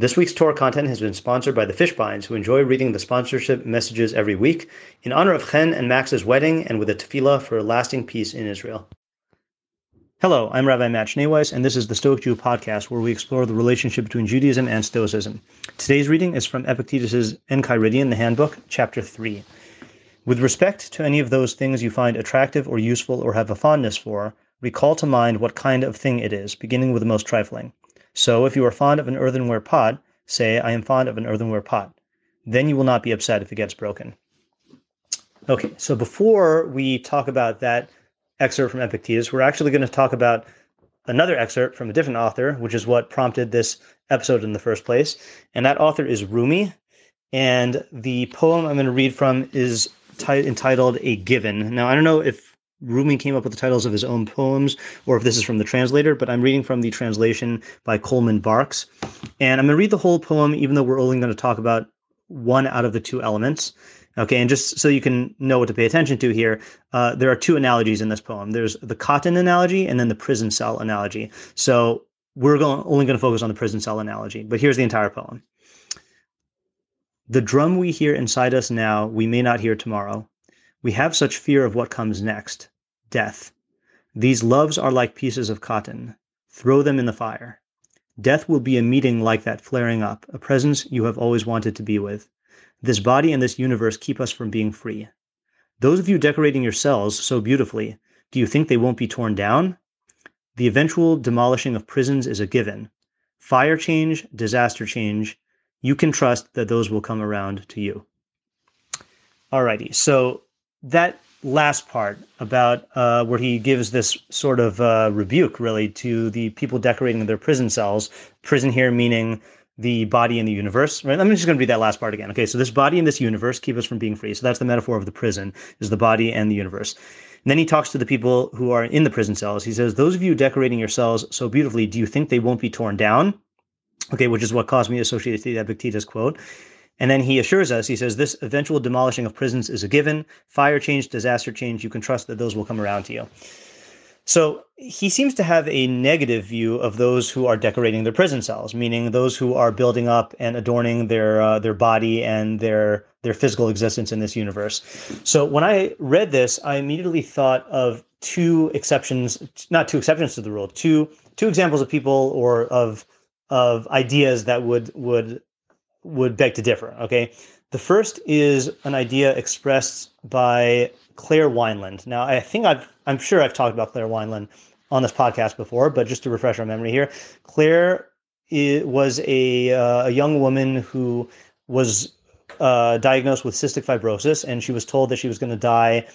This week's Torah content has been sponsored by the Fishbines, who enjoy reading the sponsorship messages every week in honor of Chen and Max's wedding and with a tefillah for lasting peace in Israel. Hello, I'm Rabbi Matt Schneeweiss, and this is the Stoic Jew podcast, where we explore the relationship between Judaism and Stoicism. Today's reading is from Epictetus' Enchiridion, the Handbook, Chapter 3. With respect to any of those things you find attractive or useful or have a fondness for, recall to mind what kind of thing it is, beginning with the most trifling. So, if you are fond of an earthenware pot, say, I am fond of an earthenware pot. Then you will not be upset if it gets broken. Okay, so before we talk about that excerpt from Epictetus, we're actually going to talk about another excerpt from a different author, which is what prompted this episode in the first place. And that author is Rumi. And the poem I'm going to read from is t- entitled A Given. Now, I don't know if Rumi came up with the titles of his own poems, or if this is from the translator, but I'm reading from the translation by Coleman Barks. And I'm going to read the whole poem, even though we're only going to talk about one out of the two elements. Okay, and just so you can know what to pay attention to here, uh, there are two analogies in this poem. There's the cotton analogy and then the prison cell analogy. So we're going, only going to focus on the prison cell analogy, but here's the entire poem. The drum we hear inside us now, we may not hear tomorrow. We have such fear of what comes next death. These loves are like pieces of cotton. Throw them in the fire. Death will be a meeting like that flaring up, a presence you have always wanted to be with. This body and this universe keep us from being free. Those of you decorating your cells so beautifully, do you think they won't be torn down? The eventual demolishing of prisons is a given. Fire change, disaster change, you can trust that those will come around to you. Alrighty, so that last part about uh, where he gives this sort of uh, rebuke, really, to the people decorating their prison cells. Prison here meaning the body in the universe. Right? I'm just going to read that last part again. Okay, so this body in this universe keep us from being free. So that's the metaphor of the prison is the body and the universe. And then he talks to the people who are in the prison cells. He says, "Those of you decorating your cells so beautifully, do you think they won't be torn down?" Okay, which is what caused me to associate the Epictetus quote. And then he assures us, he says, this eventual demolishing of prisons is a given. Fire change, disaster change, you can trust that those will come around to you. So he seems to have a negative view of those who are decorating their prison cells, meaning those who are building up and adorning their uh, their body and their their physical existence in this universe. So when I read this, I immediately thought of two exceptions, not two exceptions to the rule, two two examples of people or of of ideas that would would would beg to differ. Okay, the first is an idea expressed by Claire Wineland. Now, I think I've I'm sure I've talked about Claire Wineland on this podcast before, but just to refresh our memory here, Claire was a uh, a young woman who was uh, diagnosed with cystic fibrosis, and she was told that she was going to die.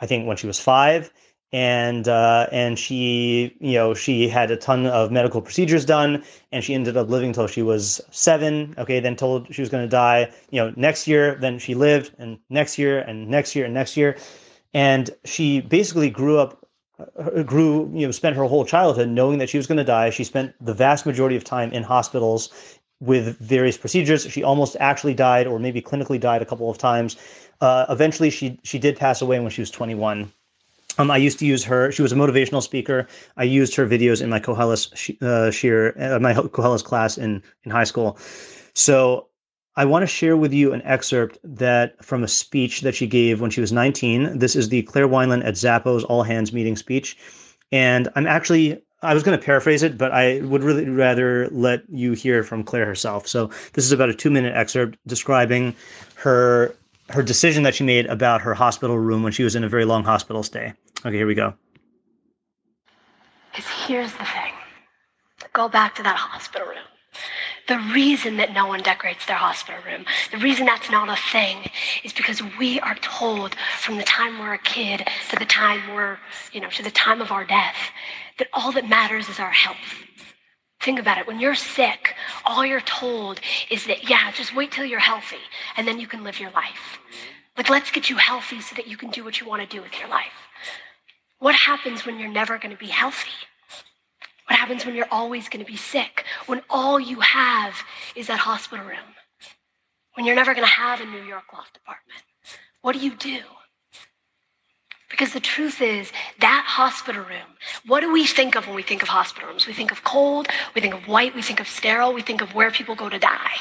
I think when she was five, and uh, and she you know she had a ton of medical procedures done and she ended up living till she was seven. Okay then told she was going to die you know next year then she lived and next year and next year and next year. And she basically grew up uh, grew you know spent her whole childhood knowing that she was going to die. She spent the vast majority of time in hospitals with various procedures. She almost actually died or maybe clinically died a couple of times. Uh, eventually she she did pass away when she was 21 um, I used to use her. She was a motivational speaker. I used her videos in my Koheles uh, shiur, uh, my Koheles class in in high school. So I want to share with you an excerpt that from a speech that she gave when she was 19. This is the Claire Wineland at Zappos All Hands meeting speech, and I'm actually I was going to paraphrase it, but I would really rather let you hear from Claire herself. So this is about a two minute excerpt describing her her decision that she made about her hospital room when she was in a very long hospital stay. Okay, here we go. Because here's the thing go back to that hospital room. The reason that no one decorates their hospital room, the reason that's not a thing, is because we are told from the time we're a kid to the time we're, you know, to the time of our death, that all that matters is our health. Think about it. When you're sick, all you're told is that, yeah, just wait till you're healthy and then you can live your life. Like, let's get you healthy so that you can do what you want to do with your life. What happens when you're never going to be healthy? What happens when you're always going to be sick? When all you have is that hospital room? When you're never going to have a New York loft apartment? What do you do? Because the truth is, that hospital room, what do we think of when we think of hospital rooms? We think of cold, we think of white, we think of sterile, we think of where people go to die.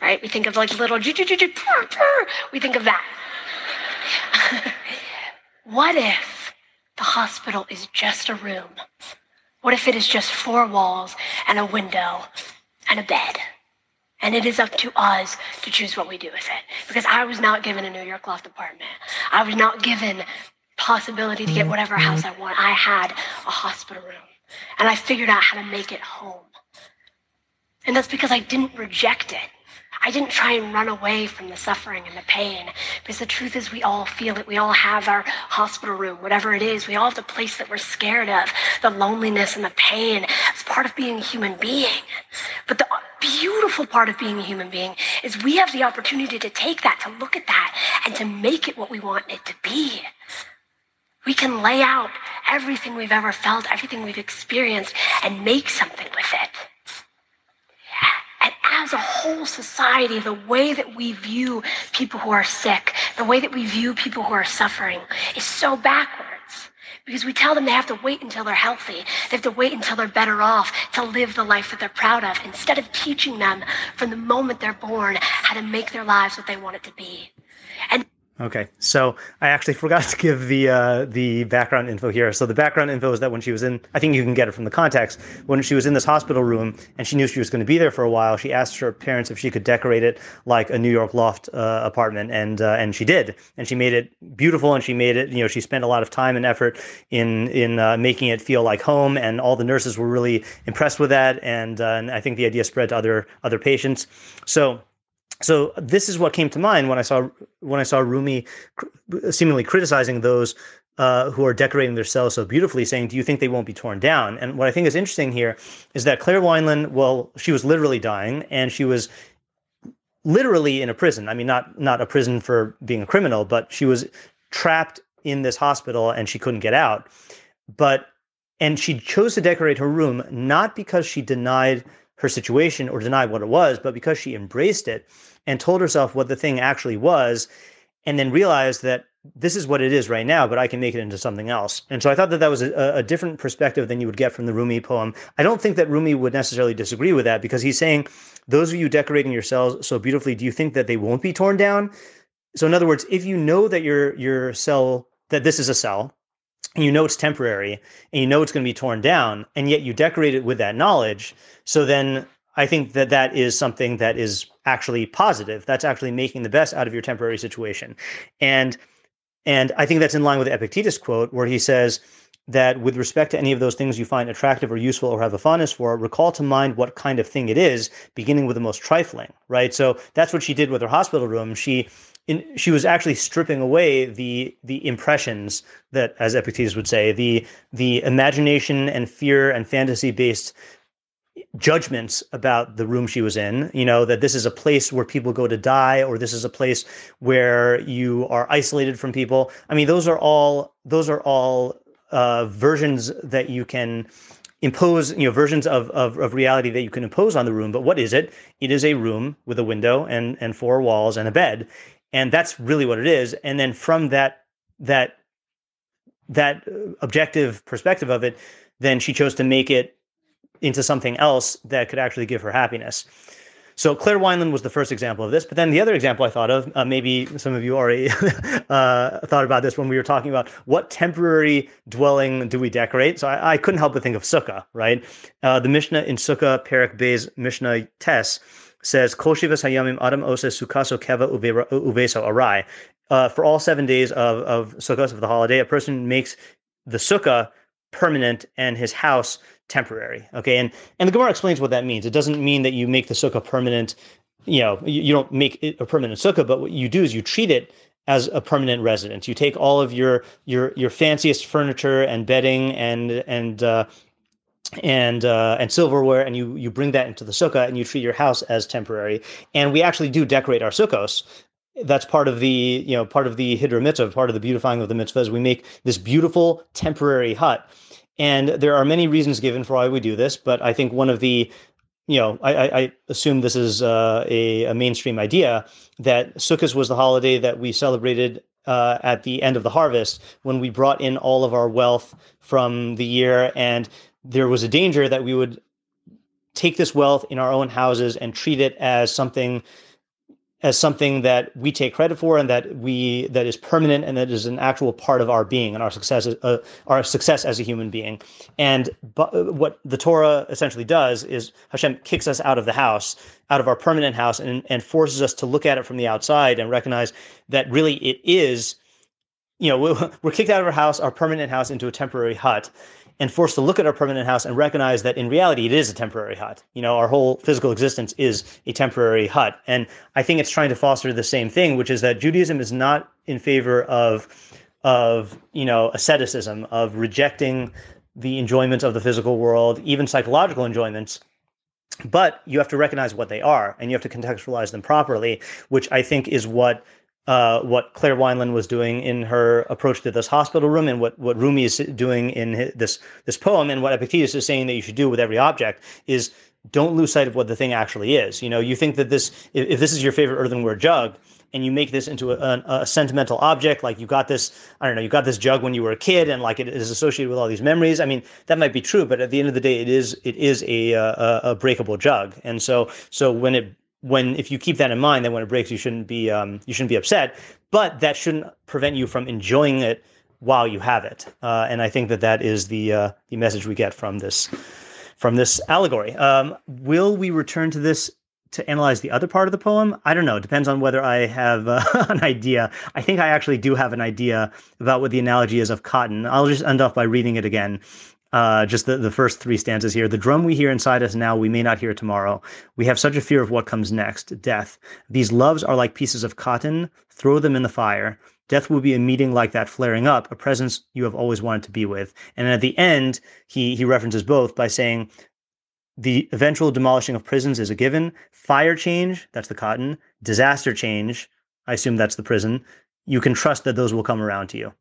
Right? We think of like little, we think of that. what if the hospital is just a room? What if it is just four walls and a window and a bed? And it is up to us to choose what we do with it. Because I was not given a New York loft apartment. I was not given possibility to get mm-hmm. whatever house I want. I had a hospital room. And I figured out how to make it home. And that's because I didn't reject it. I didn't try and run away from the suffering and the pain because the truth is we all feel it. We all have our hospital room, whatever it is. We all have the place that we're scared of, the loneliness and the pain. It's part of being a human being. But the beautiful part of being a human being is we have the opportunity to take that, to look at that, and to make it what we want it to be. We can lay out everything we've ever felt, everything we've experienced, and make something with it as a whole society, the way that we view people who are sick, the way that we view people who are suffering is so backwards. Because we tell them they have to wait until they're healthy. They have to wait until they're better off to live the life that they're proud of, instead of teaching them from the moment they're born how to make their lives what they want it to be. And Okay, so I actually forgot to give the uh, the background info here. So the background info is that when she was in, I think you can get it from the context. When she was in this hospital room and she knew she was going to be there for a while, she asked her parents if she could decorate it like a New York loft uh, apartment, and uh, and she did, and she made it beautiful, and she made it. You know, she spent a lot of time and effort in in uh, making it feel like home, and all the nurses were really impressed with that, and uh, and I think the idea spread to other other patients. So so this is what came to mind when I saw when I saw Rumi seemingly criticizing those uh, who are decorating their cells so beautifully, saying, "Do you think they won't be torn down?" And what I think is interesting here is that Claire Wineland, well, she was literally dying, and she was literally in a prison. I mean, not not a prison for being a criminal, but she was trapped in this hospital and she couldn't get out. But and she chose to decorate her room not because she denied her situation or denied what it was, but because she embraced it and told herself what the thing actually was, and then realized that this is what it is right now, but I can make it into something else. And so I thought that that was a, a, different perspective than you would get from the Rumi poem. I don't think that Rumi would necessarily disagree with that because he's saying, those of you decorating your cells so beautifully, do you think that they won't be torn down? So in other words, if you know that your your cell that this is a cell, and you know it's temporary, and you know it's going to be torn down, and yet you decorate it with that knowledge, so then I think that that is something that is actually positive. That's actually making the best out of your temporary situation. And and I think that's in line with the Epictetus quote where he says that with respect to any of those things you find attractive or useful or have a fondness for, recall to mind what kind of thing it is, beginning with the most trifling, right? So that's what she did with her hospital room. She in, she was actually stripping away the the impressions that, as Epictetus would say, the the imagination and fear and fantasy based judgments about the room she was in you know that this is a place where people go to die or this is a place where you are isolated from people i mean those are all those are all uh, versions that you can impose you know versions of, of of reality that you can impose on the room. But what is it? It is a room with a window and and four walls and a bed. And that's really what it is. And then from that that that objective perspective of it then she chose to make it into something else that could actually give her happiness. So Claire Wineland was the first example of this, but then the other example I thought of, uh, maybe some of you already uh, thought about this when we were talking about what temporary dwelling do we decorate. So I, I couldn't help but think of sukkah, right? Uh, the Mishnah in Sukkah, Perek Beis Mishnah Tes says, Kol shivas hayamim adam oses sukaso keva uveso arai. Uh, for all seven days of, of Sukkot, of the holiday, a person makes the sukkah permanent and his house temporary. Okay, and and the Gemara explains what that means. It doesn't mean that you make the sukkah permanent. You know, you, you don't make it a permanent sukkah, but what you do is you treat it as a permanent residence. You take all of your your your fanciest furniture and bedding and and uh, and uh, and silverware, and you you bring that into the sukkah, and you treat your house as temporary. And we actually do decorate our sukkahs. That's part of the you know part of the hiddur mitzvah, part of the beautifying of the mitzvahs. We make this beautiful temporary hut and there are many reasons given for why we do this, but I think one of the you know, I, I assume this is uh, a, a, mainstream idea that Sukkot was the holiday that we celebrated uh, at the end of the harvest when we brought in all of our wealth from the year, and there was a danger that we would take this wealth in our own houses and treat it as something as something that we take credit for and that we that is permanent and that is an actual part of our being and our success uh, our success as a human being. And but what the torah essentially does is hashem kicks us out of the house out of our permanent house and, and forces us to look at it from the outside and recognize that really it is you know we're kicked out of our house our permanent house into a temporary hut and forced to look at our permanent house and recognize that in reality it is a temporary hut. You know, our whole physical existence is a temporary hut. And I think it's trying to foster the same thing, which is that Judaism is not in favor of of, you know, asceticism, of rejecting the enjoyments of the physical world, even psychological enjoyments. But you have to recognize what they are and you have to contextualize them properly, which I think is what uh, what Claire Wineland was doing in her approach to this hospital room, and what what Rumi is doing in his, this this poem, and what Epictetus is saying that you should do with every object is don't lose sight of what the thing actually is. You know, you think that this if, if this is your favorite earthenware jug, and you make this into a, a, a, sentimental object like you got this i don't know you got this jug when you were a kid and like it is associated with all these memories. I mean that might be true but at the end of the day it is it is a a, a breakable jug. And so so when it when if you keep that in mind, then when it breaks, you shouldn't be um, you shouldn't be upset. But that shouldn't prevent you from enjoying it while you have it. Uh, and I think that that is the uh, the message we get from this from this allegory. Um, will we return to this to analyze the other part of the poem? I don't know. It depends on whether I have uh, an idea. I think I actually do have an idea about what the analogy is of cotton. I'll just end off by reading it again uh, just the, the first three stanzas here. The drum we hear inside us now, we may not hear tomorrow. We have such a fear of what comes next death. These loves are like pieces of cotton. Throw them in the fire. Death will be a meeting like that flaring up, a presence you have always wanted to be with. And at the end, he, he references both by saying, the eventual demolishing of prisons is a given. Fire change, that's the cotton. Disaster change, I assume that's the prison. You can trust that those will come around to you.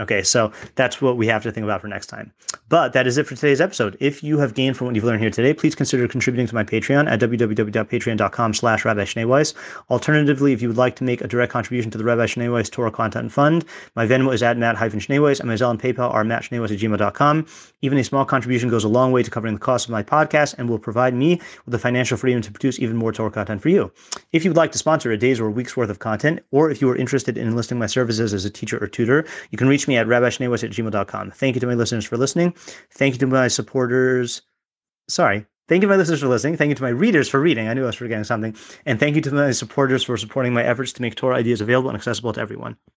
Okay, so that's what we have to think about for next time. But that is it for today's episode. If you have gained from what you've learned here today, please consider contributing to my Patreon at www.patreon.com slash Rabbi Schneeweiss. Alternatively, if you would like to make a direct contribution to the Rabbi Schneeweiss Torah Content Fund, my Venmo is at Matt-Schneeweiss and my Zelle and PayPal are mattschneeweiss at gmail.com. Even a small contribution goes a long way to covering the cost of my podcast and will provide me with the financial freedom to produce even more Torah content for you. If you would like to sponsor a day's or week's worth of content, or if you are interested in enlisting my services as a teacher or tutor, you can reach reach me at rabbischneeweiss at gmail.com. Thank you to my listeners for listening. Thank you to my supporters. Sorry. Thank you to my listeners for listening. Thank you to my readers for reading. I knew I was forgetting something. And thank you to my supporters for supporting my efforts to make Torah ideas available and accessible to everyone.